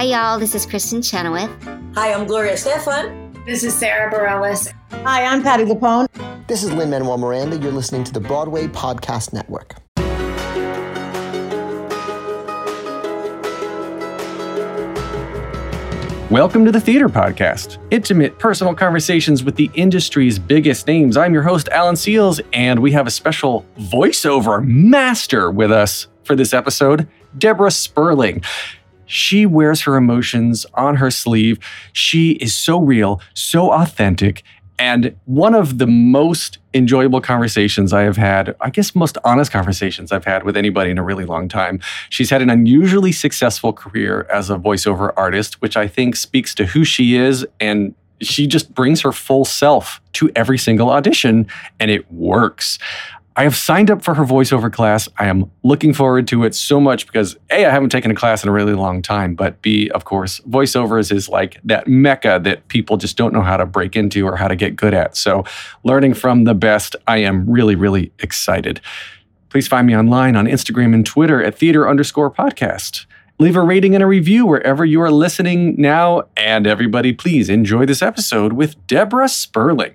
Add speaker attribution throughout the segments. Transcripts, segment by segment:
Speaker 1: Hi, y'all. This is Kristin Chenoweth.
Speaker 2: Hi, I'm Gloria Estefan.
Speaker 3: This is Sara Bareilles.
Speaker 4: Hi, I'm Patti LuPone.
Speaker 5: This is Lin Manuel Miranda. You're listening to the Broadway Podcast Network.
Speaker 6: Welcome to the Theater Podcast, intimate personal conversations with the industry's biggest names. I'm your host, Alan Seales, and we have a special voiceover master with us for this episode, Debra Sperling. She wears her emotions on her sleeve. She is so real, so authentic, and one of the most enjoyable conversations I have had, I guess most honest conversations I've had with anybody in a really long time. She's had an unusually successful career as a voiceover artist, which I think speaks to who she is and she just brings her full self to every single audition and it works. I have signed up for her voiceover class. I am looking forward to it so much because A, I haven't taken a class in a really long time, but B, of course, voiceovers is like that mecca that people just don't know how to break into or how to get good at. So, learning from the best, I am really, really excited. Please find me online on Instagram and Twitter at theater underscore podcast. Leave a rating and a review wherever you are listening now. And everybody, please enjoy this episode with Debra Sperling.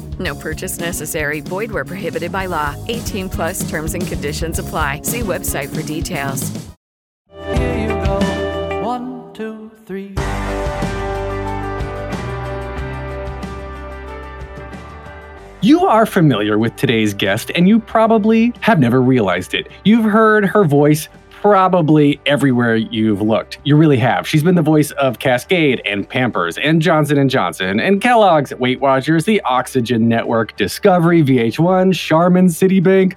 Speaker 7: No purchase necessary. Void where prohibited by law. 18 plus terms and conditions apply. See website for details.
Speaker 8: Here you go. One, two, three.
Speaker 6: You are familiar with today's guest, and you probably have never realized it. You've heard her voice probably everywhere you've looked. You really have. She's been the voice of Cascade and Pampers and Johnson and Johnson and Kellogg's, Weight Watchers, the Oxygen Network, Discovery, VH1, Charmin, Citibank,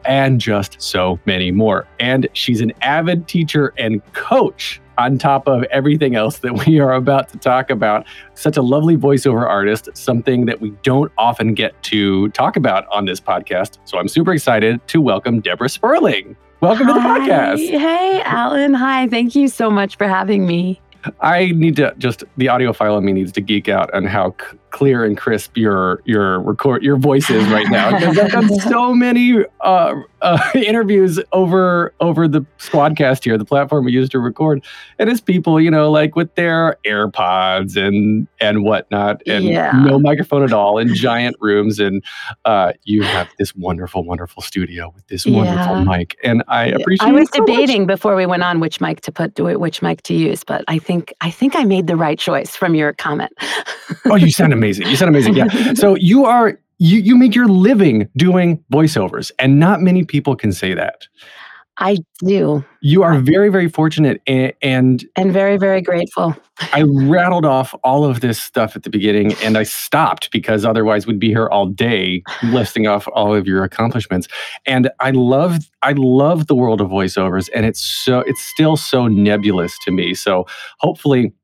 Speaker 6: and just so many more. And she's an avid teacher and coach on top of everything else that we are about to talk about. Such a lovely voiceover artist, something that we don't often get to talk about on this podcast. So I'm super excited to welcome Debra Sperling. Welcome
Speaker 9: Hi.
Speaker 6: to the podcast.
Speaker 9: Hey, Alan. Hi. Thank you so much for having me.
Speaker 6: I need to just the audiophile in me needs to geek out on how clear and crisp your your record your voice is right now because I've done so many uh, uh, interviews over over the Squadcast here, the platform we use to record, and it's people you know like with their AirPods and and whatnot, and
Speaker 9: Yeah.
Speaker 6: no microphone at all in giant rooms, and uh, you have this wonderful, wonderful studio with this wonderful
Speaker 9: Yeah.
Speaker 6: mic, and I appreciate.
Speaker 9: I was
Speaker 6: so much.
Speaker 9: debating before we went on which mic to put, which mic to use, but I think I think I made the right choice from your comment.
Speaker 6: oh, you sound amazing. You sound amazing. Yeah. So you are you you make your living doing voiceovers, and not many people can say that.
Speaker 9: I do,
Speaker 6: You are very very fortunate, and, and
Speaker 9: and very very grateful.
Speaker 6: I rattled off all of this stuff at the beginning, and I stopped because otherwise we'd be here all day listing off all of your accomplishments. And I love I love the world of voiceovers, and it's so it's still so nebulous to me. So hopefully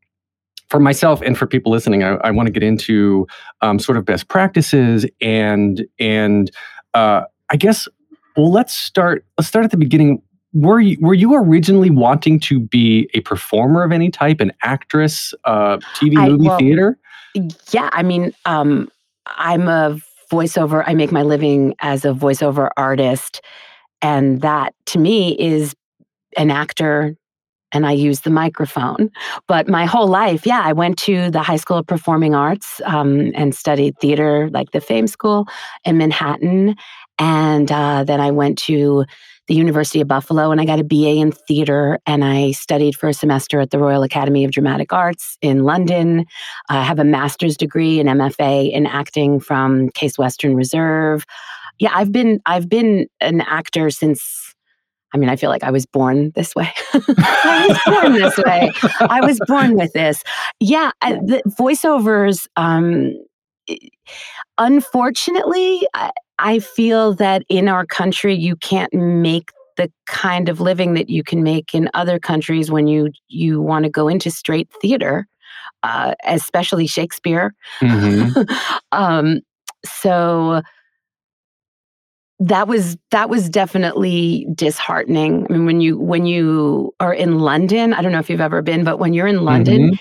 Speaker 6: for myself and for people listening, I, I want to get into um, sort of best practices and and uh, I guess well let's start let's start at the beginning. Were you were you originally wanting to be a performer of any type, an actress, uh, TV,
Speaker 9: I-
Speaker 6: movie,
Speaker 9: well,
Speaker 6: theater?
Speaker 9: Yeah, I mean, um, I'm a voiceover. I make my living as a voiceover artist, and that to me is an actor. And I use the microphone. But my whole life, yeah, I went to the High School of Performing Arts um, and studied theater, like the Fame School in Manhattan. And uh, then I went to the University of Buffalo and I got a BA in theater and I studied for a semester at the Royal Academy of Dramatic Arts in London. I have a master's degree and MFA in acting from Case Western Reserve. Yeah, I've been I've been an actor since I mean, I feel like I was born this way. I was born this way. I was born with this. Yeah, I, the voiceovers um unfortunately, I, I feel that in our country you can't make the kind of living that you can make in other countries when you you want to go into straight theater, uh, especially Shakespeare.
Speaker 6: Mhm.
Speaker 9: um, so that was that was definitely disheartening. I mean, when you when you are in London, I don't know if you've ever been, but when you're in London,
Speaker 6: Mhm.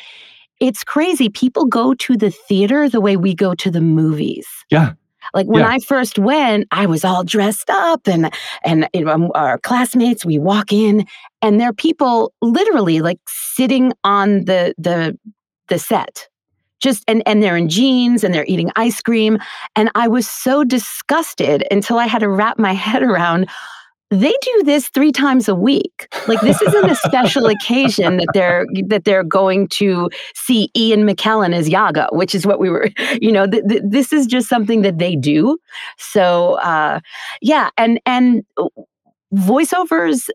Speaker 9: it's crazy. People go to the theater the way we go to the movies.
Speaker 6: Yeah.
Speaker 9: Like when
Speaker 6: Yeah.
Speaker 9: I first went, I was all dressed up, and and you know, um, our classmates. We walk in, and there are people literally like sitting on the the the set, just and and they're in jeans and they're eating ice cream, and I was so disgusted until I had to wrap my head around. They do this three times a week. Like this isn't a special occasion that they're that they're going to see Ian McKellen as Iago, which is what we were. You know, th- th- this is just something that they do. So uh, yeah, and and voiceovers.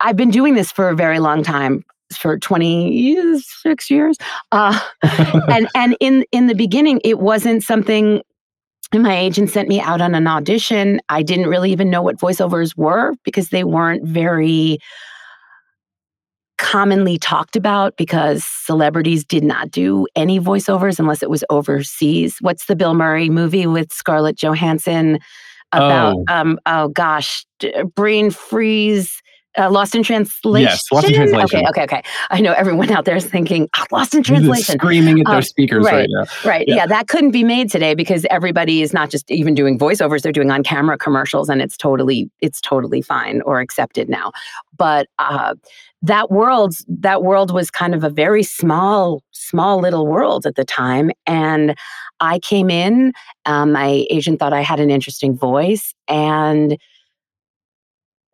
Speaker 9: I've been doing this for a very long time, for twenty six years, uh, and and in in the beginning, it wasn't something. My agent sent me out on an audition. I didn't really even know what voiceovers were because they weren't very commonly talked about because celebrities did not do any voiceovers unless it was overseas. What's the Bill Murray movie with Scarlett Johansson about
Speaker 6: Oh.
Speaker 9: um oh gosh, brain freeze uh, Lost in Translation.
Speaker 6: Yes, Lost in Translation.
Speaker 9: Okay, okay, okay. I know everyone out there is thinking "Ah, Lost in Translation.
Speaker 6: Screaming at their
Speaker 9: Uh,
Speaker 6: speakers right,
Speaker 9: right.
Speaker 6: now.
Speaker 9: Right.
Speaker 6: Yeah.
Speaker 9: Yeah. that couldn't be made today because everybody is not just even doing voiceovers, they're doing on-camera commercials and it's totally it's totally fine or accepted now. But uh that world that world was kind of a very small small little world at the time and I came in um, my agent thought I had an interesting voice and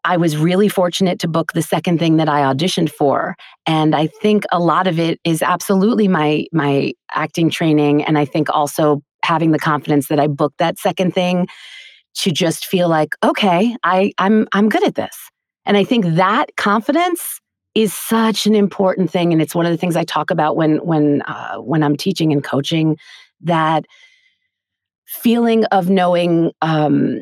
Speaker 9: I was really fortunate to book the second thing that I auditioned for. And I think a lot of it is absolutely my my acting training and I think also having the confidence that I booked that second thing to just feel like, okay, I I'm I'm good at this. And I think that confidence is such an important thing and it's one of the things I talk about when when uh, when I'm teaching and coaching that feeling of knowing um,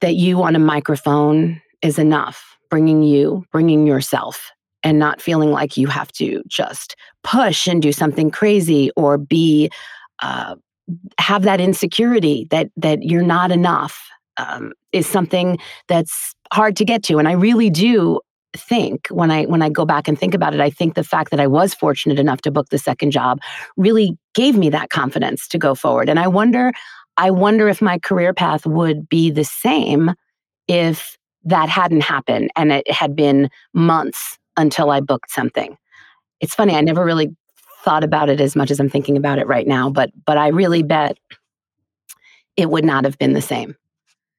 Speaker 9: that you on a microphone is enough, bringing you, bringing yourself, and not feeling like you have to just push and do something crazy or be uh, have that insecurity that that you're not enough um, is something that's hard to get to. And I really do think when I when I go back and think about it, I think the fact that I was fortunate enough to book the second job really gave me that confidence to go forward. And I wonder, I wonder if my career path would be the same if that hadn't happened and it had been months until I booked something. It's funny, I never really thought about it as much as I'm thinking about it right now, but but I really bet it would not have been the same.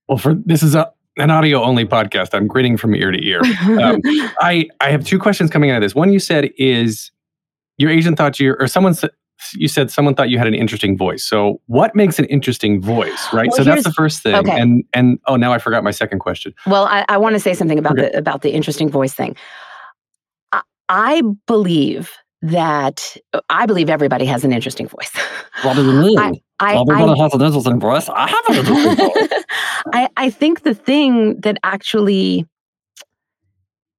Speaker 6: Well, for this is a, an audio only podcast. I'm grinning from ear to ear. Um, I I have two questions coming out of this. One you said is your agent thought you or someone said you said someone thought you had an interesting voice. So what makes an interesting voice, right?
Speaker 9: Well,
Speaker 6: so that's the first thing.
Speaker 9: okay.
Speaker 6: And and oh now I forgot my second question.
Speaker 9: Well, I, I want to say something about
Speaker 6: Okay.
Speaker 9: the about the interesting voice thing. I, I believe that I believe everybody has an interesting voice.
Speaker 3: What do you mean?
Speaker 9: I, I,
Speaker 3: Everybody has an interesting voice. I have an interesting voice.
Speaker 9: I, I think the thing that actually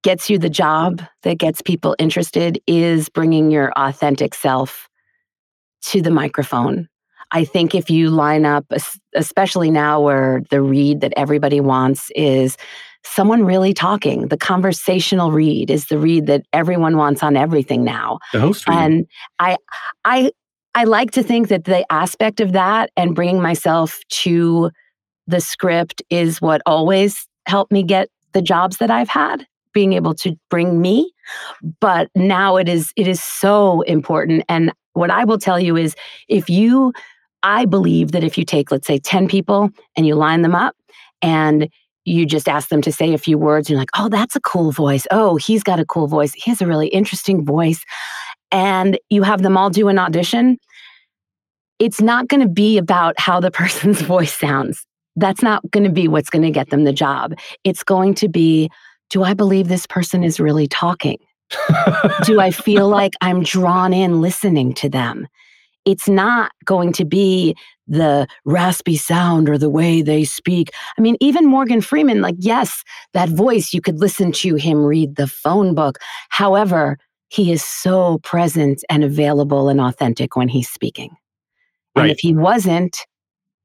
Speaker 9: gets you the job, that gets people interested, is bringing your authentic self to the microphone. I think if you line up, especially now where the read that everybody wants is someone really talking, the conversational read is the read that everyone wants on everything now
Speaker 6: The host read.
Speaker 9: and i i i like to think that the aspect of that and bringing myself to the script is what always helped me get the jobs that i've had being able to bring me but now it is it is so important and what i will tell you is if you i believe that if you take let's say 10 people and you line them up and you just ask them to say a few words and you're like oh that's a cool voice oh he's got a cool voice he has a really interesting voice and you have them all do an audition, it's not going to be about how the person's voice sounds. That's not going to be what's going to get them the job. It's going to be do I believe this person is really talking? do I feel like I'm drawn in listening to them? It's not going to be the raspy sound or the way they speak. I mean, even Morgan Freeman, like, yes, that voice, you could listen to him read the phone book. However, he is so present and available and authentic when he's speaking. And if he wasn't,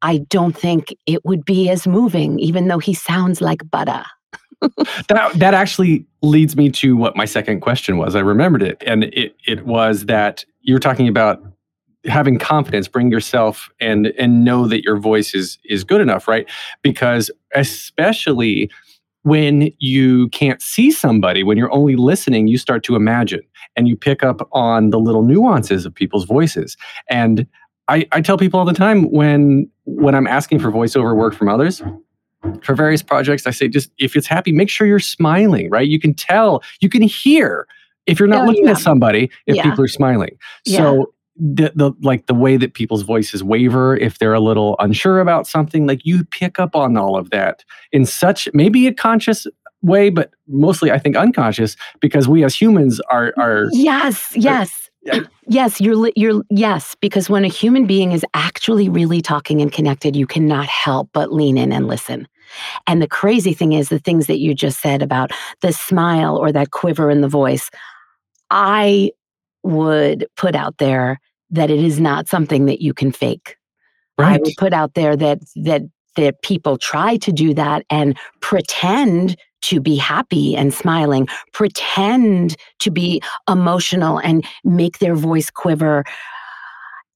Speaker 9: I don't think it would be as moving, even though he sounds like butter.
Speaker 6: That that actually leads me to what my second question was. I remembered it, and it it was that you're talking about having confidence, bring yourself and and know that your voice is is good enough, right? Because especially when you can't see somebody, when you're only listening, you start to imagine and you pick up on the little nuances of people's voices. And I, I tell people all the time when when I'm asking for voiceover work from others, for various projects, I say just if it's happy, make sure you're smiling, right? You can tell, you can hear if you're not
Speaker 9: Oh,
Speaker 6: looking
Speaker 9: yeah.
Speaker 6: at somebody if
Speaker 9: Yeah.
Speaker 6: people are smiling.
Speaker 9: Yeah.
Speaker 6: So the, the like the way that people's voices waver if they're a little unsure about something, like you pick up on all of that in such maybe a conscious way, but mostly I think unconscious because we as humans are are
Speaker 9: Yes, yes.
Speaker 6: Yeah.
Speaker 9: Yes, you're you're yes, because when a human being is actually really talking and connected, you cannot help but lean in and listen. And the crazy thing is the things that you just said about the smile or that quiver in the voice, I would put out there that it is not something that you can fake.
Speaker 6: Right.
Speaker 9: I would put out there that that that people try to do that and pretend to be happy and smiling, pretend to be emotional and make their voice quiver.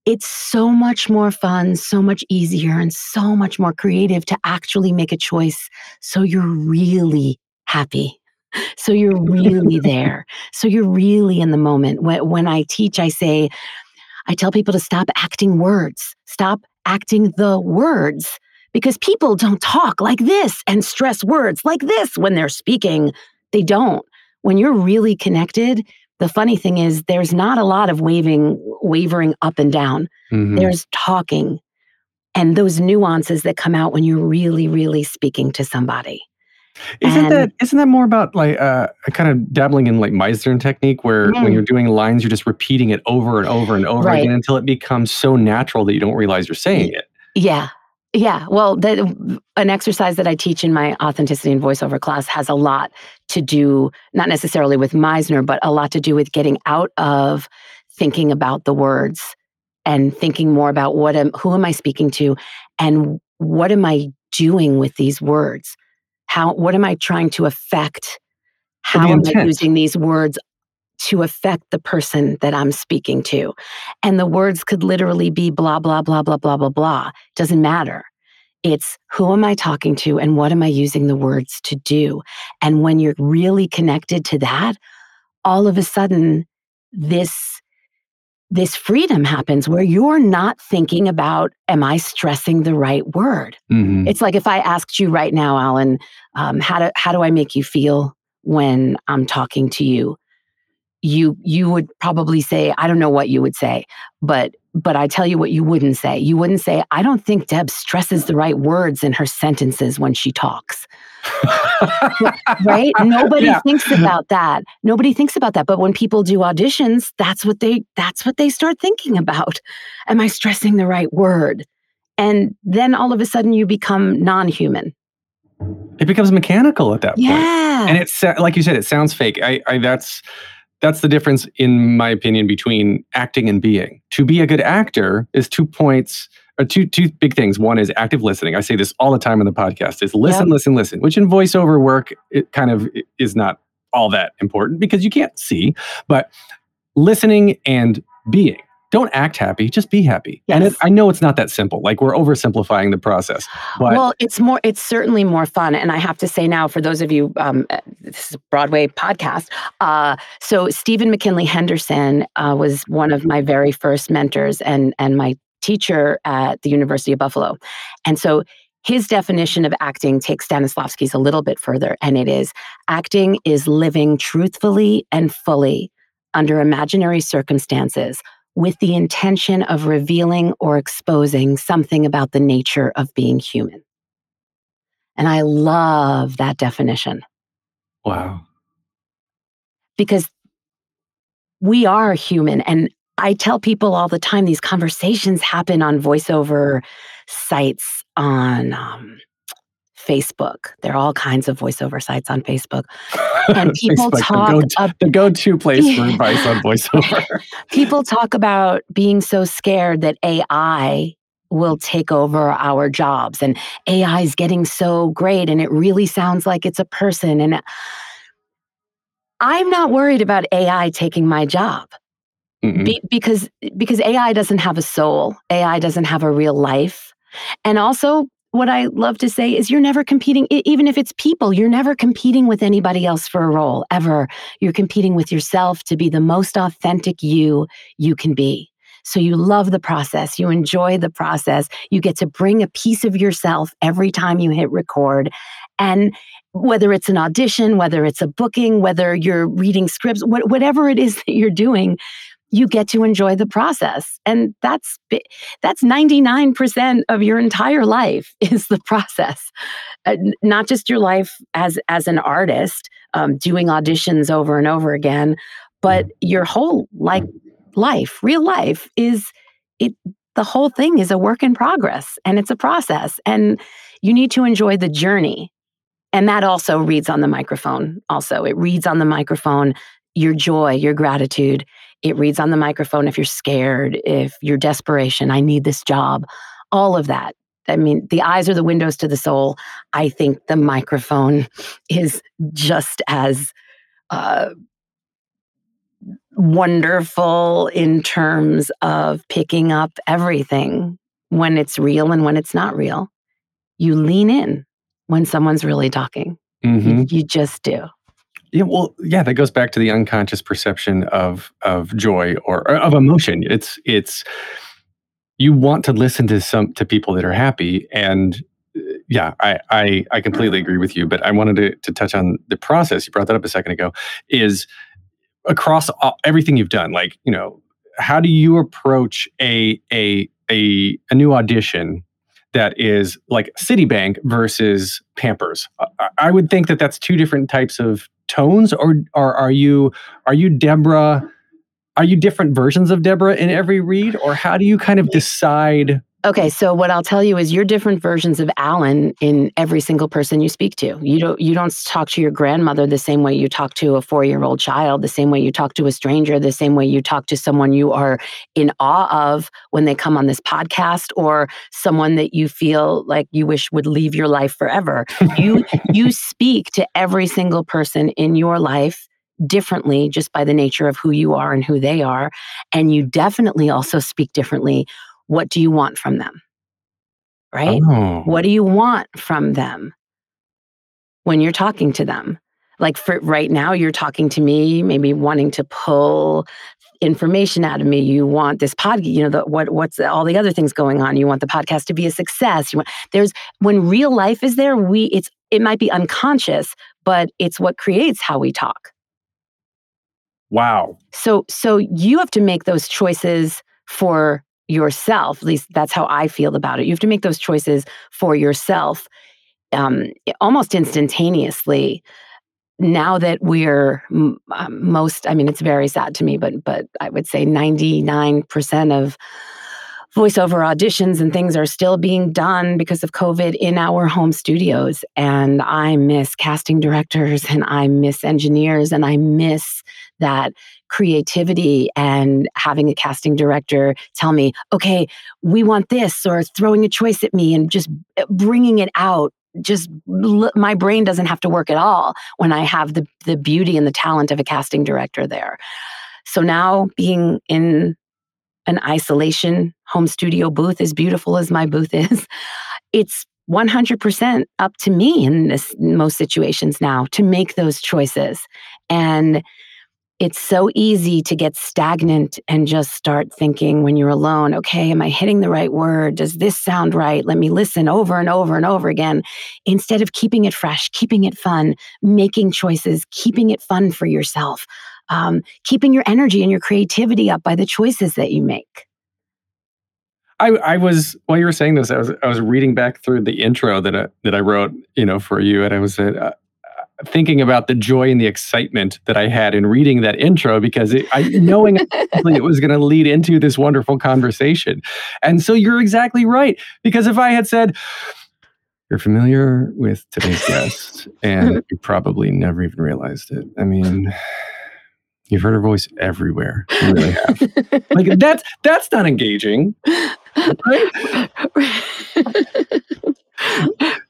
Speaker 9: It's so much more fun, so much easier, and so much more creative to actually make a choice so you're really happy. So you're really there. So you're really in the moment. When, when I teach, I say, I tell people to stop acting words, stop acting the words, because people don't talk like this and stress words like this when they're speaking. They don't. When you're really connected, the funny thing is there's not a lot of waving, wavering up and down.
Speaker 6: Mhm.
Speaker 9: There's talking and those nuances that come out when you're really, really speaking to somebody.
Speaker 6: Isn't
Speaker 9: And-
Speaker 6: that isn't that more about like uh, kind of dabbling in like Meisner technique, where when
Speaker 9: Mm.
Speaker 6: you're doing lines, you're just repeating it over and over and over
Speaker 9: Right.
Speaker 6: again until it becomes so natural that you don't realize you're saying it.
Speaker 9: Yeah. Yeah. Well, that, an exercise that I teach in my authenticity and voiceover class has a lot to do, not necessarily with Meisner, but a lot to do with getting out of thinking about the words and thinking more about what am, who am I speaking to and what am I doing with these words? How, what am I trying to affect? How am I using these words to affect the person that I'm speaking to? And the words could literally be blah, blah, blah, blah, blah, blah, blah. Doesn't matter. It's who am I talking to and what am I using the words to do? And when you're really connected to that, all of a sudden, this this freedom happens where you're not thinking about am i stressing the right word
Speaker 6: Mhm.
Speaker 9: it's like if i asked you right now alan um, how do how do i make you feel when i'm talking to you you you would probably say i don't know what you would say but but i tell you what you wouldn't say. You wouldn't say i don't think deb stresses the right words in her sentences when she talks. Right? Nobody
Speaker 6: Yeah.
Speaker 9: thinks about that. Nobody thinks about that. But when people do auditions that's what they that's what they start thinking about. Am i stressing the right word? And then all of a sudden you become non-human.
Speaker 6: It becomes mechanical at that point.
Speaker 9: yeah
Speaker 6: and it's like you said, it sounds fake. I, I that's that's the difference, in my opinion, between acting and being. To be a good actor is two points or two two big things. One is active listening. I say this all the time in the podcast: is listen,
Speaker 9: Yep.
Speaker 6: listen, listen. Which in voiceover work, it kind of is not all that important because you can't see. But listening and being. Don't act happy, just be happy. And it, I know it's not that simple. Like we're oversimplifying the process. But
Speaker 9: well, it's more. It's certainly more fun, and I have to say now, for those of you, um, uh, this is a Broadway podcast. Uh, so Stephen McKinley Henderson uh, was one of my very first mentors, and and my teacher at the University of Buffalo, and so. His definition of acting takes Stanislavski's a little bit further, and it is acting is living truthfully and fully under imaginary circumstances with the intention of revealing or exposing something about the nature of being human. And I love that definition
Speaker 6: wow.
Speaker 9: because we are human. And I tell people all the time these conversations happen on voiceover sites on um, Facebook. There are all kinds of voiceover sites on Facebook. And people
Speaker 6: Facebook,
Speaker 9: talk
Speaker 6: the go-to,
Speaker 9: ab-
Speaker 6: the go-to place for advice on voiceover.
Speaker 9: people talk about being so scared that AI will take over our jobs and AI is getting so great and it really sounds like it's a person. And I'm not worried about AI taking my job.
Speaker 6: Mm-mm.
Speaker 9: Be, because because AI doesn't have a soul. AI doesn't have a real life. And also what I love to say is you're never competing even if it's people, you're never competing with anybody else for a role ever. You're competing with yourself to be the most authentic you you can be. So you love the process, you enjoy the process, you get to bring a piece of yourself every time you hit record. And whether it's an audition, whether it's a booking, whether you're reading scripts, wh- whatever it is that you're doing, you get to enjoy the process. And that's that's 99% of your entire life is the process. Uh, not just your life as as an artist um, doing auditions over and over again, but your whole like life, real life is it the whole thing is a work in progress and it's a process and you need to enjoy the journey. And that also reads on the microphone. Also, it reads on the microphone your joy, your gratitude. It reads on the microphone if you're scared, if you're desperation, I need this job, all of that. I mean, the eyes are the windows to the soul. I think the microphone is just as uh, wonderful in terms of picking up everything when it's real and when it's not real. You lean in when someone's really talking.
Speaker 6: Mhm.
Speaker 9: You, you just do.
Speaker 6: Yeah, well, yeah, that goes back to the unconscious perception of of joy or, or of emotion. It's it's you want to listen to some to people that are happy, and uh, yeah, I I, I completely agree with you. But I wanted to to touch on the process. You brought that up a second ago. Is across all, everything you've done, like you know, how do you approach a a a a new audition? That is like Citibank versus Pampers. I, I would think that that's two different types of tones or, or are you are you debra are you different versions of debra in every read? Or how do you kind of decide
Speaker 9: Okay, so what I'll tell you is you're different versions of Alan in every single person you speak to. You don't you don't talk to your grandmother the same way you talk to a 4-year-old child, the same way you talk to a stranger, the same way you talk to someone you are in awe of when they come on this podcast or someone that you feel like you wish would leave your life forever. You you speak to every single person in your life differently just by the nature of who you are and who they are and you definitely also speak differently what do you want from them? Right?
Speaker 6: oh
Speaker 9: What do you want from them when you're talking to them? Like for right now, you're talking to me, maybe wanting to pull information out of me. You want this pod, you know, the, what what's the, all the other things going on. You want the podcast to be a success. You want there's when real life is there, we it's it might be unconscious, but it's what creates how we talk.
Speaker 6: wow
Speaker 9: So so you have to make those choices for yourself. At least that's how I feel about it. You have to make those choices for yourself um, almost instantaneously. Now that we're um, most, I mean, it's very sad to me, but but I would say ninety nine percent of voiceover auditions and things are still being done because of COVID in our home studios. And I miss casting directors and I miss engineers and I miss that creativity and having a casting director tell me, okay, we want this, or throwing a choice at me and just uh, bringing it out. Just my brain doesn't have to work at all when I have the the beauty and the talent of a casting director there. So now being in an isolation home studio booth, as beautiful as my booth is, it's 100% up to me in this in most situations now to make those choices. And it's so easy to get stagnant and just start thinking when you're alone, okay, am I hitting the right word? Does this sound right? Let me listen over and over and over again. Instead of keeping it fresh, keeping it fun, making choices, keeping it fun for yourself, um, keeping your energy and your creativity up by the choices that you make.
Speaker 6: I, I was while you were saying this, I was I was reading back through the intro that I, that I wrote, you know, for you, and I was uh, thinking about the joy and the excitement that I had in reading that intro because it, I knowing it was going to lead into this wonderful conversation, and so you're exactly right because if I had said. You're familiar with today's guest, and you probably never even realized it. I mean, you've heard her voice everywhere. You really have. like that's that's not engaging.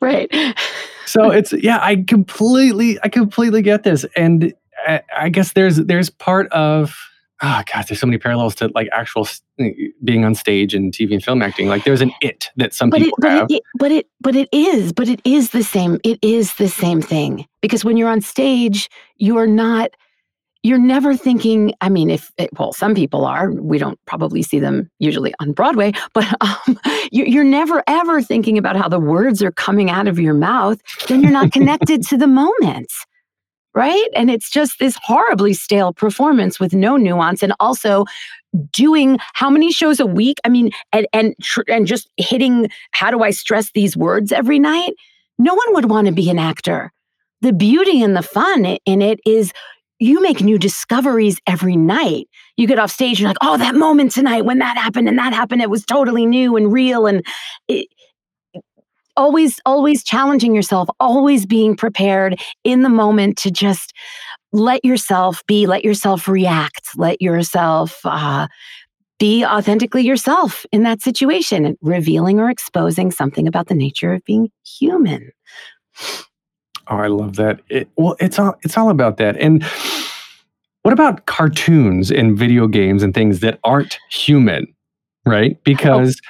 Speaker 9: right.
Speaker 6: So it's yeah i completely i completely get this. And I, I guess there's there's part of oh god there's so many parallels to like actual eh, being on stage and tv and film acting. Like there's an it that some
Speaker 9: but it,
Speaker 6: people
Speaker 9: but
Speaker 6: have.
Speaker 9: it, it, but it, but it is, but it is the same. It is the same thing. Because when you're on stage, you're not, you're never thinking. I mean, if it, well, some people are. We don't probably see them usually on Broadway, but um, you, you're never ever thinking about how the words are coming out of your mouth. Then you're not connected to the moment. Right. And it's just this horribly stale performance with no nuance. And also doing how many shows a week? I mean, and and tr- and just hitting how do I stress these words every night? No one would want to be an actor. The beauty and the fun in it is you make new discoveries every night. You get off stage, you're like, oh, that moment tonight when that happened and that happened, it was totally new and real. And it, always, always challenging yourself, always being prepared in the moment to just let yourself be, let yourself react, let yourself uh, be authentically yourself in that situation, revealing or exposing something about the nature of being human.
Speaker 6: Oh, I love that. It, well, it's all it's all about that. And what about cartoons and video games and things that aren't human, right? Because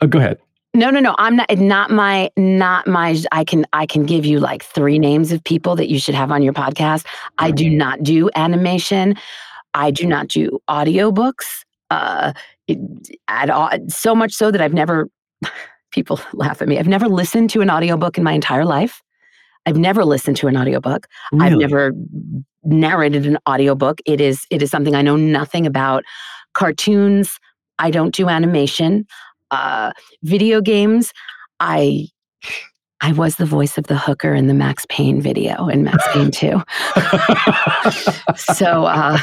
Speaker 6: oh, go ahead.
Speaker 9: No, no, no. I'm not not my not my I can I can give you like three names of people that you should have on your podcast. I do not do animation. I do not do audiobooks. Uh at all so much so that I've never people laugh at me. I've never listened to an audiobook in my entire life. I've never listened to an audiobook. I've never narrated an audiobook. It is it is something I know nothing about. Cartoons, I don't do animation. Uh video games, I I was the voice of the hooker in the Max Payne video in Max Payne 2. so uh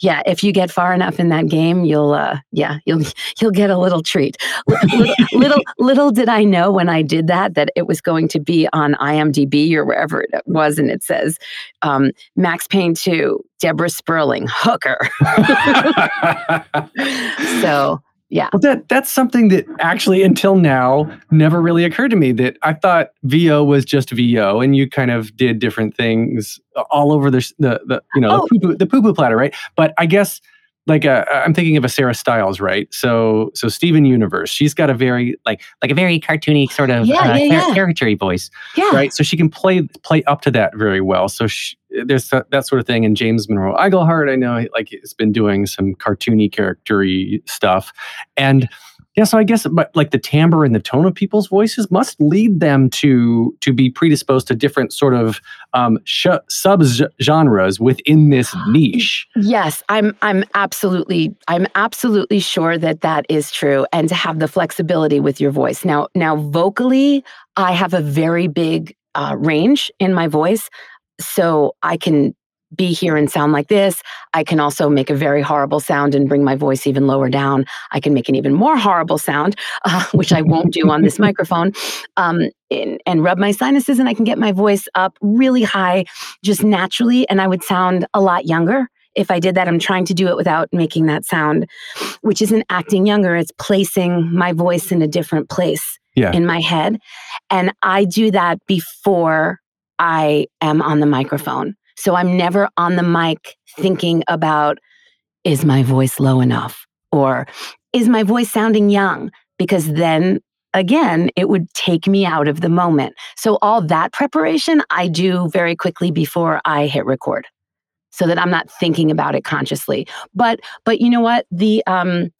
Speaker 9: yeah, if you get far enough in that game, you'll uh yeah, you'll you'll get a little treat. Little little, little did I know when I did that that it was going to be on IMDb or wherever it was and it says um Max Payne 2, Debra Sperling, hooker. so yeah.
Speaker 6: Well, that that's something that actually until now never really occurred to me. That I thought VO was just VO, and you kind of did different things all over the the, the you know
Speaker 9: Oh.
Speaker 6: the poo the poo platter, right? But I guess like uh, I'm thinking of a Sarah Stiles, right? So so Steven Universe, she's got a very like like a very cartoony sort of
Speaker 9: Yeah,
Speaker 6: uh,
Speaker 9: yeah,
Speaker 6: char-
Speaker 9: yeah.
Speaker 6: voice,
Speaker 9: Yeah.
Speaker 6: right? So she can play play up to that very well. So she, there's that, that sort of thing. And James Monroe Iglehart, I know, like has been doing some cartoony, charactery stuff, and yeah. So I guess, but like the timbre and the tone of people's voices must lead them to to be predisposed to different sort of um, sh- sub genres within this niche.
Speaker 9: Yes, I'm I'm absolutely I'm absolutely sure that that is true and to have the flexibility with your voice. Now now vocally, I have a very big uh, range in my voice, so I can be here and sound like this. I can also make a very horrible sound and bring my voice even lower down. I can make an even more horrible sound, uh, which I won't do on this microphone, um, and, and rub my sinuses, and I can get my voice up really high just naturally, and I would sound a lot younger if I did that. I'm trying to do it without making that sound, which isn't acting younger, it's placing my voice in a different place
Speaker 6: Yeah.
Speaker 9: in my head. And I do that before I am on the microphone. So I'm never on the mic thinking about is my voice low enough or is my voice sounding young? Because then again, it would take me out of the moment. So all that preparation I do very quickly before I hit record so that I'm not thinking about it consciously. But but you know what? The um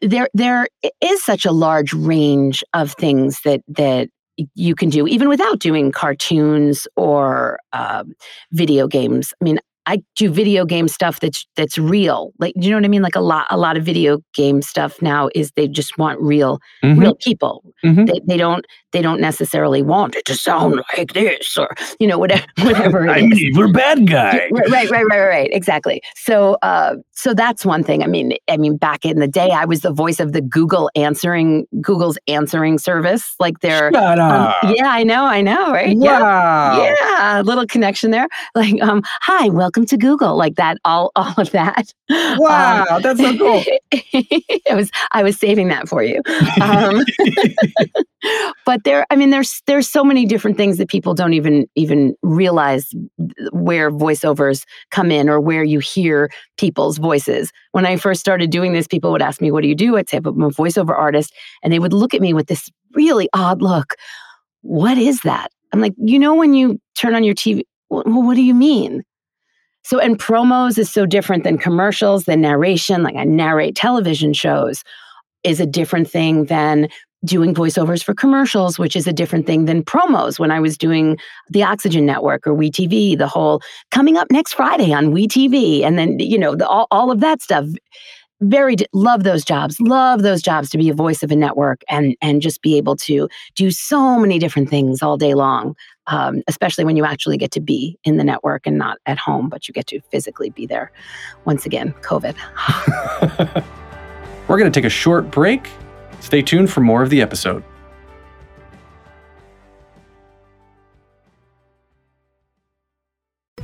Speaker 9: there there is such a large range of things that that you can do even without doing cartoons or um, video games. I mean, I do video game stuff that's that's real. Like, you know what I mean? Like a lot a lot of video game stuff now is they just want real
Speaker 6: Mhm.
Speaker 9: real people.
Speaker 6: Mhm.
Speaker 9: They, they don't they don't necessarily want it to sound like this or you know whatever whatever it
Speaker 6: I'm
Speaker 9: is.
Speaker 6: an evil bad guy.
Speaker 9: Right, right, right, right, right. Exactly. So, uh, so that's one thing. I mean, I mean, back in the day, I was the voice of the Google answering Google's answering service. Like their,
Speaker 6: Shut
Speaker 9: um, yeah, I know, I know, right?
Speaker 6: Wow.
Speaker 9: Yeah, a little connection there. Like, um, hi, welcome to Google. Like that, all, all of that.
Speaker 6: Wow, that's so cool.
Speaker 9: I was, I was saving that for you. Um, but there, I mean, there's, there's so many different things that people don't even, even realize where voiceovers come in or where you hear people's voices. When I first started doing this, people would ask me, "What do you do?" I'd say, "I'm a voiceover artist," and they would look at me with this really odd look. What is that? I'm like, you know, when you turn on your TV, well, what do you mean? So, and promos is so different than commercials, than narration. Like I narrate television shows is a different thing than doing voiceovers for commercials, which is a different thing than promos. When I was doing the Oxygen Network or WeTV, the whole coming up next Friday on WeTV, and then you know the, all all of that stuff. Very love those jobs. Love those jobs to be a voice of a network and and just be able to do so many different things all day long. Um, especially when you actually get to be in the network and not at home, but you get to physically be there. Once again, COVID.
Speaker 6: We're going to take a short break. Stay tuned for more of the episode.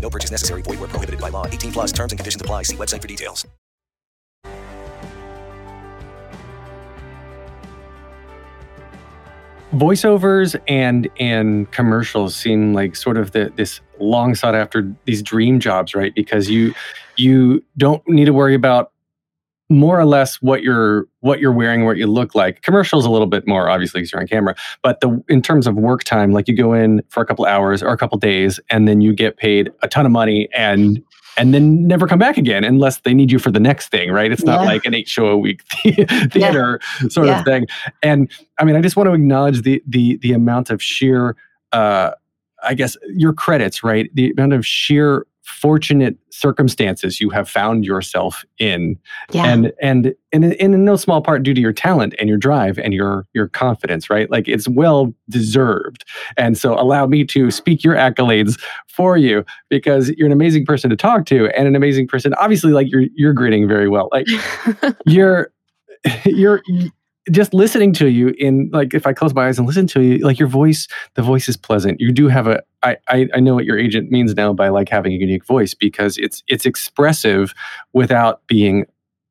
Speaker 10: No purchase necessary. Void were prohibited by law. 18 plus terms and conditions apply. See website for details.
Speaker 6: voiceovers and and commercials seem like sort of the this long sought after these dream jobs right because you you don't need to worry about more or less what you're what you're wearing what you look like commercials a little bit more obviously because you're on camera but the in terms of work time like you go in for a couple hours or a couple days and then you get paid a ton of money and and then never come back again unless they need you for the next thing, right? It's not
Speaker 9: Yeah.
Speaker 6: like an eight show a week theater sort
Speaker 9: Yeah.
Speaker 6: of thing. And I mean, I just want to acknowledge the the the amount of sheer, uh, I guess, your credits, right? The amount of sheer fortunate circumstances you have found yourself in.
Speaker 9: Yeah.
Speaker 6: and and and in, in no small part due to your talent and your drive and your your confidence right? Like it's well deserved. And so allow me to speak your accolades for you because you're an amazing person to talk to and an amazing person obviously like you're you're greeting very well. Like you're you're just listening to you in like if I close my eyes and listen to you, like your voice, the voice is pleasant. You do have a I I, I know what your agent means now by like having a unique voice because it's it's expressive without being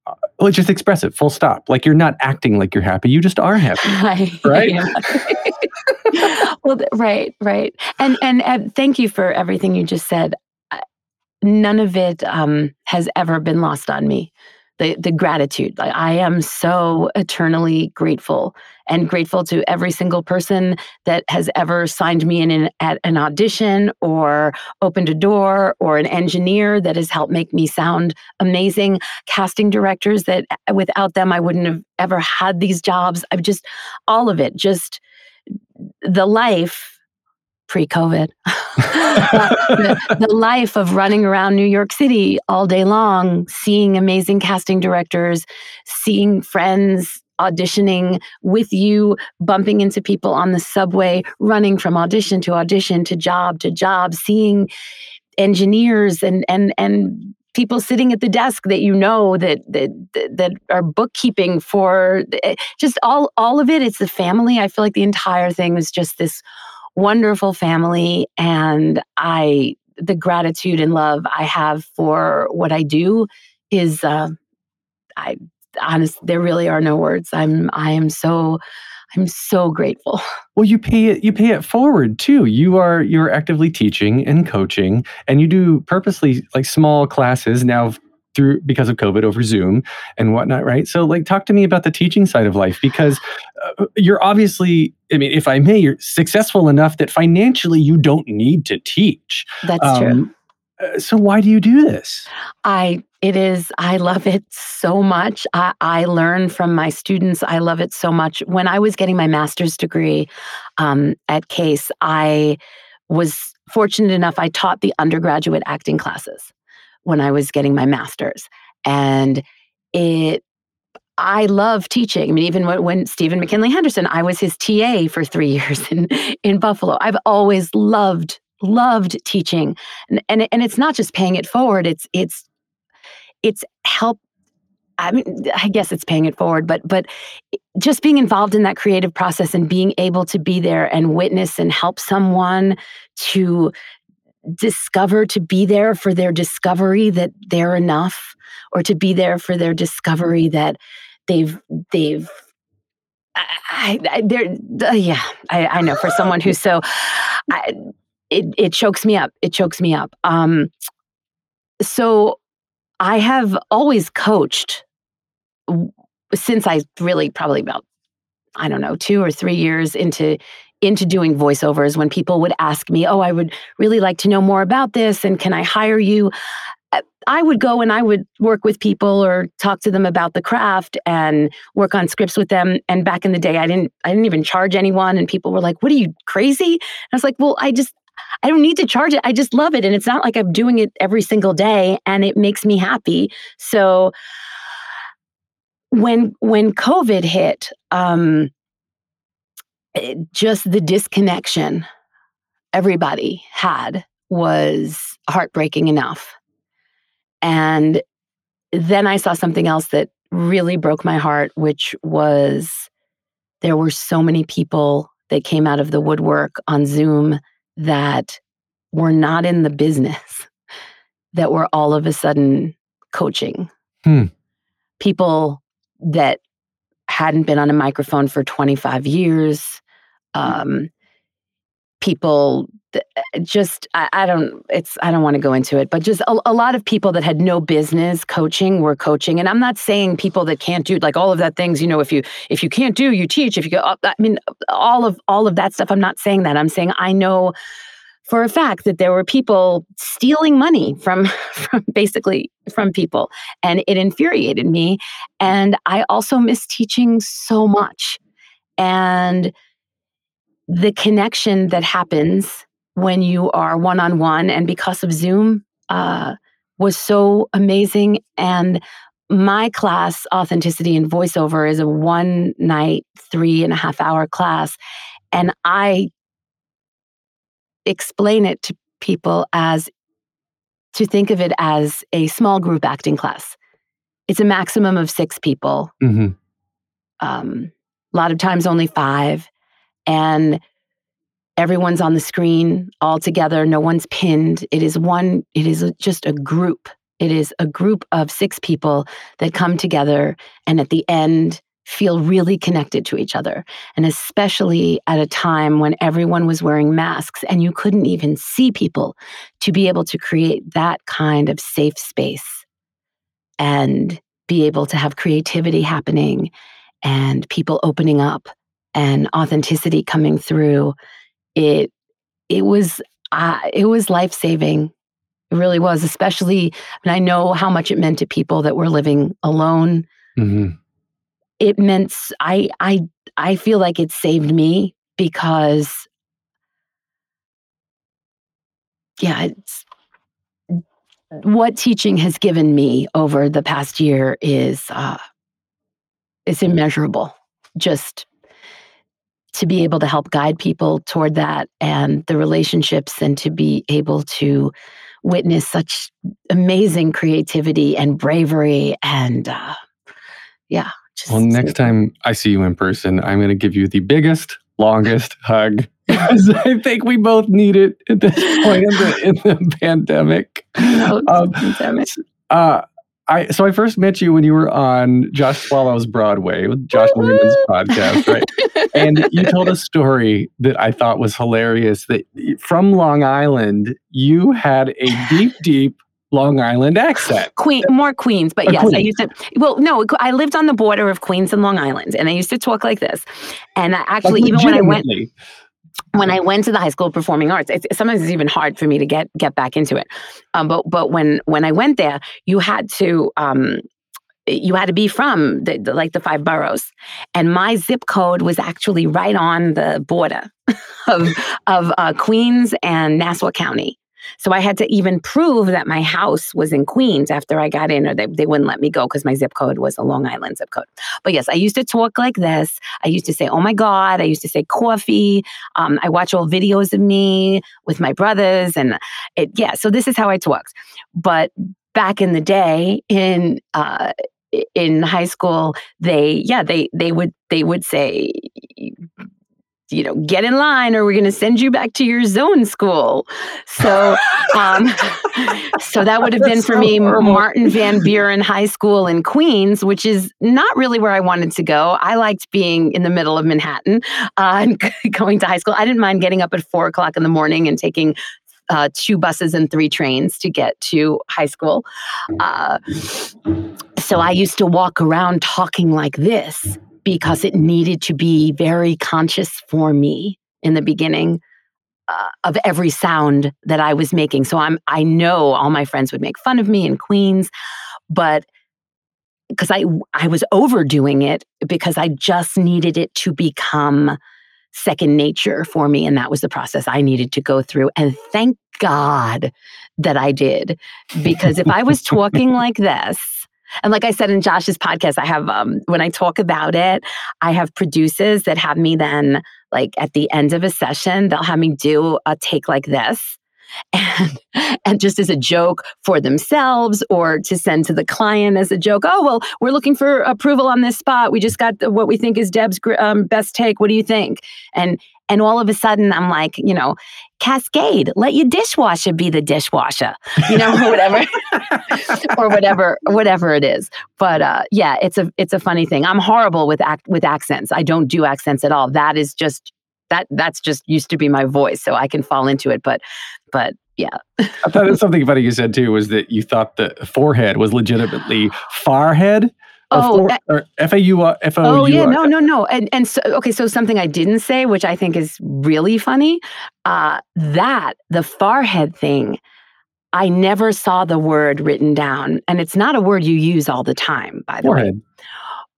Speaker 6: uh, well, just expressive, full stop. Like you're not acting like you're happy. You just are happy. Right?
Speaker 9: Well, right, right. And, and and thank you for everything you just said. None of it um, has ever been lost on me. The the gratitude. Like I am so eternally grateful and grateful to every single person that has ever signed me in an, at an audition or opened a door or an engineer that has helped make me sound amazing casting directors that without them I wouldn't have ever had these jobs. I've just all of it, just the life pre-COVID. the, the life of running around New York City all day long, seeing amazing casting directors, seeing friends auditioning with you, bumping into people on the subway, running from audition to audition to job to job, seeing engineers and and and people sitting at the desk that you know that that that are bookkeeping for eh, just all all of it it's the family i feel like the entire thing was just this wonderful family and i the gratitude and love i have for what i do is uh, i honest there really are no words. I'm i am so i'm so grateful.
Speaker 6: Well you pay it you pay it forward too. You are you're actively teaching and coaching and you do purposely like small classes. Now through because of covid over zoom and whatnot right? So like talk to me about the teaching side of life because uh, you're obviously i mean if i may you're successful enough that financially you don't need to teach.
Speaker 9: That's um, true
Speaker 6: uh, so why do you do this?
Speaker 9: I it is i love it so much. I, I learn from my students. I love it so much. When i was getting my master's degree um, at case i was fortunate enough i taught the undergraduate acting classes when i was getting my master's and it I love teaching. I mean, even when, when Stephen McKinley Henderson, I was his TA for three years in, in Buffalo. I've always loved loved teaching and, and and it's not just paying it forward it's it's it's help I mean, I guess it's paying it forward, but but just being involved in that creative process and being able to be there and witness and help someone to discover to be there for their discovery that they're enough, or to be there for their discovery that they've they've I, I they're uh, yeah I, I know for someone who's so I, it it chokes me up it chokes me up. Um so I have always coached since I really probably about I don't know, 2 or 3 years into into doing voiceovers when people would ask me, "Oh, I would really like to know more about this and can I hire you?" I would go and I would work with people or talk to them about the craft and work on scripts with them. And back in the day, I didn't I didn't even charge anyone. And people were like, "What are you crazy?" And I was like, "Well, I just I don't need to charge it. I just love it. And it's not like I'm doing it every single day and it makes me happy. So when when COVID hit, um, it, just the disconnection everybody had was heartbreaking enough. And then I saw something else that really broke my heart, which was there were so many people that came out of the woodwork on Zoom that were not in the business that were all of a sudden coaching.
Speaker 6: Hmm.
Speaker 9: People that hadn't been on a microphone for 25 years. Um, people just I, I, don't it's i don't want to go into it but just a, a, lot of people that had no business coaching were coaching and i'm not saying people that can't do like all of that things you know if you if you can't do you teach if you go i mean all of all of that stuff i'm not saying that i'm saying i know for a fact that there were people stealing money from from basically from people and it infuriated me and i also miss teaching so much and the connection that happens when you are one on one, and because of Zoom, uh, was so amazing. And my class, Authenticity in Voiceover, is a one night, three and a half hour class. And I explain it to people as to think of it as a small group acting class. It's a maximum of six people.
Speaker 6: Mm-hmm.
Speaker 9: Um, a lot of times only five. And everyone's on the screen all together no one's pinned it is one it is just a group it is a group of six people that come together and at the end feel really connected to each other and especially at a time when everyone was wearing masks and you couldn't even see people to be able to create that kind of safe space and be able to have creativity happening and people opening up and authenticity coming through it it was uh, it was life saving. It really was, especially and I know how much it meant to people that were living alone.
Speaker 6: Mm-hmm.
Speaker 9: It meant I I I feel like it saved me because yeah, it's what teaching has given me over the past year is uh, is immeasurable. Just to be able to help guide people toward that and the relationships and to be able to witness such amazing creativity and bravery and uh, yeah just
Speaker 6: Well, next time I see you in person, I'm going to give you the biggest, longest hug because I think we both need it at this point in the, in the pandemic. Um,
Speaker 9: pandemic.
Speaker 6: Uh, I so I first met you when you were on Josh Swallow's Broadway with Josh Lamon's podcast, right? And you told a story that I thought was hilarious. That from Long Island, you had a deep, deep Long Island accent.
Speaker 9: Queen, more Queens, but yes, I used to. Well, no, I lived on the border of Queens and Long Island, and I used to talk like this. And I actually,
Speaker 6: Like,
Speaker 9: even when I went, when I went to the High School of Performing Arts, it's, sometimes it's even hard for me to get get back into it. Um, but but when when I went there, you had to um, you had to be from the, the- like the five boroughs, and my zip code was actually right on the border of of uh, Queens and Nassau County. So I had to even prove that my house was in Queens after I got in, or they, they wouldn't let me go because my zip code was a Long Island zip code. But yes, I used to talk like this. I used to say, oh my God. I used to say coffee. Um, I watch old videos of me with my brothers. And it, yeah, so this is how I talked. But back in the day in, uh, in high school, they, yeah, they, they would, they would say, you know, get in line or we're going to send you back to your zone school. So, um, so that would have been for
Speaker 6: so
Speaker 9: me
Speaker 6: horrible.
Speaker 9: Martin Van Buren High School in Queens, which is not really where I wanted to go. I liked being in the middle of Manhattan uh, and going to high school. I didn't mind getting up at four o'clock in the morning and taking uh, two buses and three trains to get to high school. Uh, so I used to walk around talking like this because it needed to be very conscious for me in the beginning uh, of every sound that I was making. So I'm I know all my friends would make fun of me in Queens, but because I I was overdoing it because I just needed it to become second nature for me and that was the process I needed to go through and thank God that I did because if I was talking like this and like I said in Josh's podcast I have um when I talk about it I have producers that have me then like at the end of a session they'll have me do a take like this and and just as a joke for themselves or to send to the client as a joke oh well we're looking for approval on this spot. We just got what we think is deb's um, best take. What do you think? And and all of a sudden i'm like you know cascade let your dishwasher be the dishwasher you know whatever. Or whatever whatever it is. But uh yeah it's a it's a funny thing. I'm horrible with act with accents. I don't do accents at all. That is just that that's just used to be my voice so i can fall into it but but yeah.
Speaker 6: I thought something funny you said too was that you thought the forehead was legitimately farhead. Or,
Speaker 9: Oh,
Speaker 6: for,
Speaker 9: uh,
Speaker 6: or F A U F O U.
Speaker 9: Oh yeah, no, no, no. And and so okay, so something I didn't say, which I think is really funny, uh, that the farhead thing, I never saw the word written down, and it's not a word you use all the time, by the way.
Speaker 6: Forehead.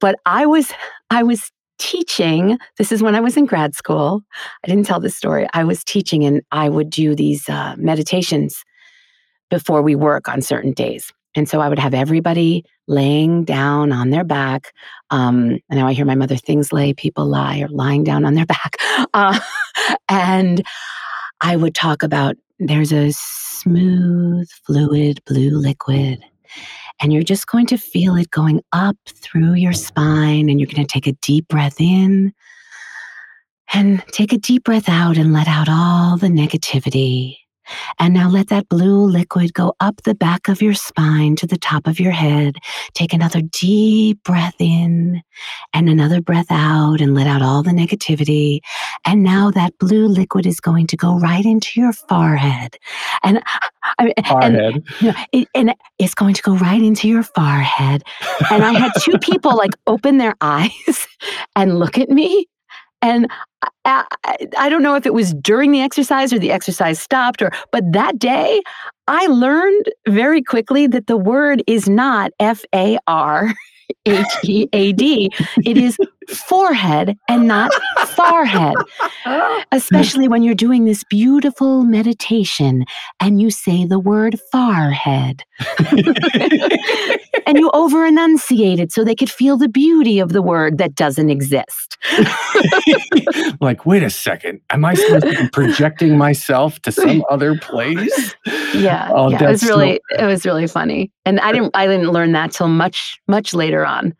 Speaker 9: But I was I was teaching. This is when I was in grad school. I didn't tell this story. I was teaching, and I would do these uh, meditations before we work on certain days. And so I would have everybody laying down on their back. Um, and now I hear my mother, things lay, people lie, or lying down on their back. Uh, and I would talk about there's a smooth, fluid blue liquid. And you're just going to feel it going up through your spine. And you're going to take a deep breath in and take a deep breath out and let out all the negativity. And now let that blue liquid go up the back of your spine to the top of your head. Take another deep breath in and another breath out and let out all the negativity. And now that blue liquid is going to go right into your forehead. And I mean, and,
Speaker 6: Forehead.
Speaker 9: you know, it, and it's going to go right into your forehead. And I had two people like open their eyes and look at me. And I, I, I don't know if it was during the exercise or the exercise stopped, or but that day I learned very quickly that the word is not F A R H E A D. It is forehead and not forehead. Especially when you're doing this beautiful meditation and you say the word farhead. and you over enunciate it so they could feel the beauty of the word that doesn't exist.
Speaker 6: like, wait a second. Am I supposed to be projecting myself to some other place?
Speaker 9: Yeah.
Speaker 6: Oh,
Speaker 9: yeah. It was
Speaker 6: so-
Speaker 9: really it was really funny. And I didn't I didn't learn that till much, much later on.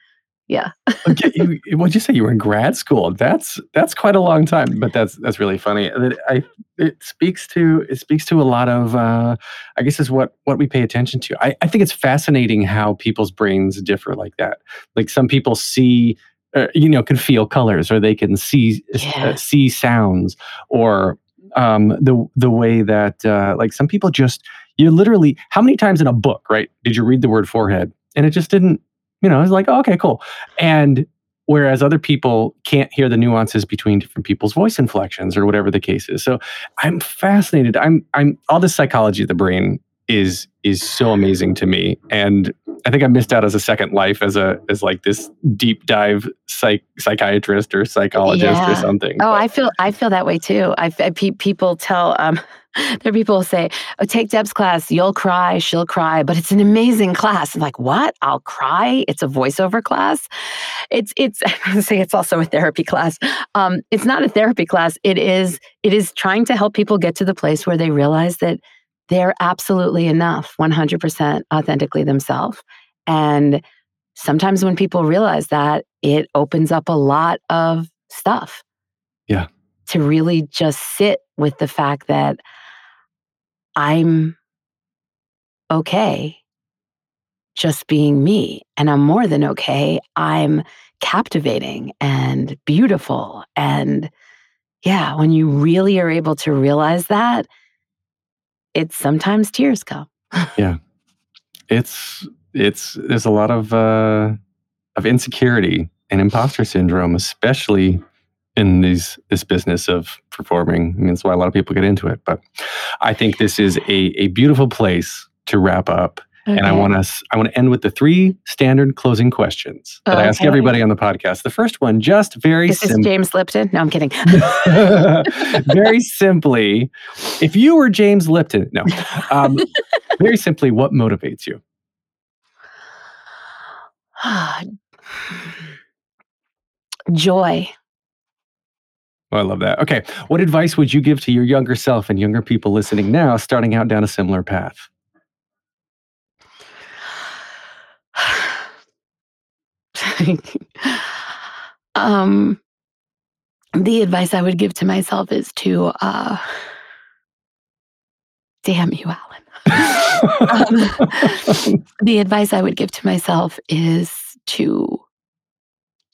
Speaker 9: Yeah.
Speaker 6: okay, you, what'd you say? You were in grad school. That's that's quite a long time, but that's that's really funny. It, I it speaks to it speaks to a lot of uh, I guess is what what we pay attention to. I, I think it's fascinating how people's brains differ like that. Like some people see. Uh, you know, can feel colors, or they can see uh, see sounds, or um, the the way that uh, like some people just you literally how many times in a book, right? Did you read the word forehead, and it just didn't you know, it's like, oh, okay, cool. And whereas other people can't hear the nuances between different people's voice inflections or whatever the case is. So I'm fascinated. I'm I'm all the psychology of the brain is is so amazing to me. And I think I missed out as a second life as a as like this deep dive psych psychiatrist or psychologist or something.
Speaker 9: Oh, I feel I feel that way too. I, I pe- people tell um, there are people who say, "Oh, take Deb's class. You'll cry. She'll cry." But it's an amazing class. I'm like, what? I'll cry. It's a voiceover class. It's it's. I say it's also a therapy class. Um, it's not a therapy class. It is it is trying to help people get to the place where they realize that they're absolutely enough, 100% authentically themselves. And sometimes when people realize that, it opens up a lot of stuff
Speaker 6: Yeah.
Speaker 9: to really just sit with the fact that I'm okay just being me. And I'm more than okay. I'm captivating and beautiful. And yeah, when you really are able to realize that, it's sometimes tears come.
Speaker 6: yeah it's it's there's a lot of uh of insecurity and imposter syndrome especially in these this business of performing i mean that's why a lot of people get into it but i think this is a a beautiful place to wrap up and i want to i want to end with the three standard closing questions that i ask everybody on the podcast the first one just very
Speaker 9: This is James Lipton. No, I'm kidding.
Speaker 6: very simply, if you were James Lipton, no, um, very simply, what motivates you?
Speaker 9: Joy.
Speaker 6: Oh, I love that. Okay. What advice would you give to your younger self and younger people listening now, starting out down a similar path?
Speaker 9: um, the advice I would give to myself is to, uh, damn you, Alan. um, the advice I would give to myself is to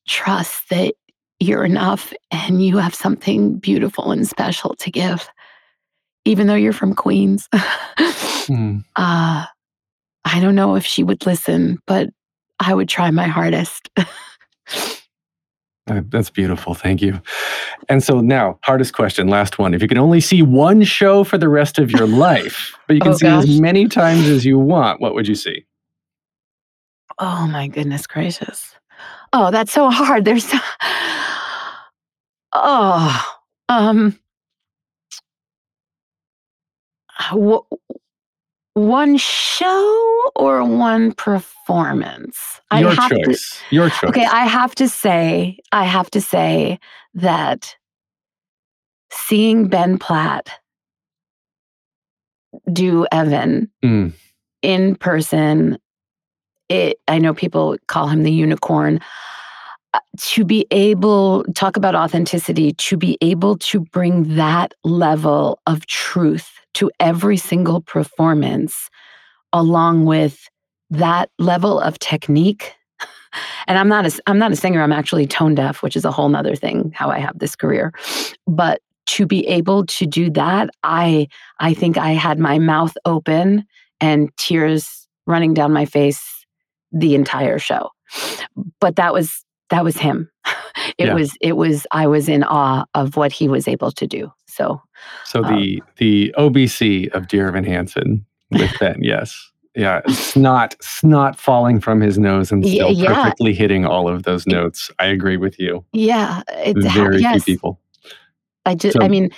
Speaker 9: trust that you're enough and you have something beautiful and special to give, even though you're from Queens.
Speaker 6: Hmm.
Speaker 9: uh, I don't know if she would listen, but I would try my hardest.
Speaker 6: That's beautiful. Thank you. And so now, hardest question, last one. If you could only see one show for the rest of your life, but you can
Speaker 9: Oh,
Speaker 6: see it as many times as you want, what would you see?
Speaker 9: Oh my goodness gracious. Oh, that's so hard. There's so... Oh, um w- one show or one performance?
Speaker 6: Your
Speaker 9: have to-
Speaker 6: choice. Your choice.
Speaker 9: Okay, I have to say, I have to say that seeing Ben Platt do Evan
Speaker 6: Mm.
Speaker 9: in person, it I know people call him the unicorn. Uh, To be able talk about authenticity, to be able to bring that level of truth to every single performance, along with that level of technique. And i'm not a i'm not a singer i'm actually tone deaf which is a whole nother thing how i have this career. But to be able to do that i i think i had my mouth open and tears running down my face the entire show. But that was that was him it
Speaker 6: Yeah.
Speaker 9: was it was i was in awe of what he was able to do so
Speaker 6: So
Speaker 9: Um,
Speaker 6: the the OBC of Dear Evan Hansen with Ben, yes. Yeah, snot, snot falling from his nose and still
Speaker 9: yeah.
Speaker 6: perfectly hitting all of those notes. I agree with you.
Speaker 9: Yeah, it's
Speaker 6: Very
Speaker 9: yes.
Speaker 6: few people.
Speaker 9: I just,
Speaker 6: So-
Speaker 9: I mean,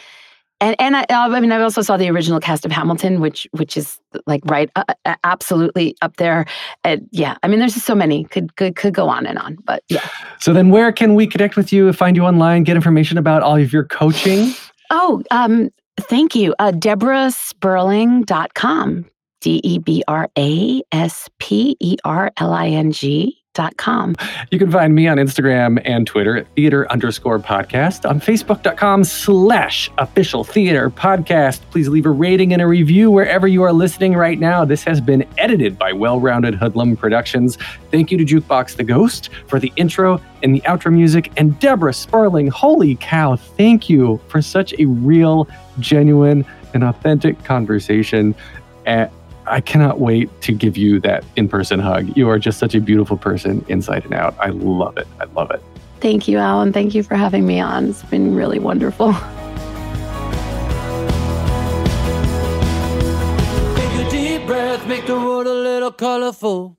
Speaker 9: and and I, I mean, I also saw the original cast of Hamilton, which which is like right, uh, uh, absolutely up there. And yeah, I mean, there's just so many. Could could could go on and on, but yeah.
Speaker 6: So then, where can we connect with you? Find you online? Get information about all of your coaching?
Speaker 9: Oh, um, thank you, uh, DebraSperling.com. D E B R A S P E R L I N G dot com.
Speaker 6: You can find me on Instagram and Twitter at theater underscore podcast, on facebook.com slash official theater podcast. Please leave a rating and a review wherever you are listening right now. This has been edited by Well Rounded Hoodlum Productions. Thank you to Jukebox the Ghost for the intro and the outro music. And Debra Sperling, holy cow, thank you for such a real, genuine, and authentic conversation. Uh, I cannot wait to give you that in person hug. You are just such a beautiful person inside and out. I love it. I love it.
Speaker 9: Thank you, Alan. Thank you for having me on. It's been really wonderful.
Speaker 8: Take a deep breath, make the world a little colorful.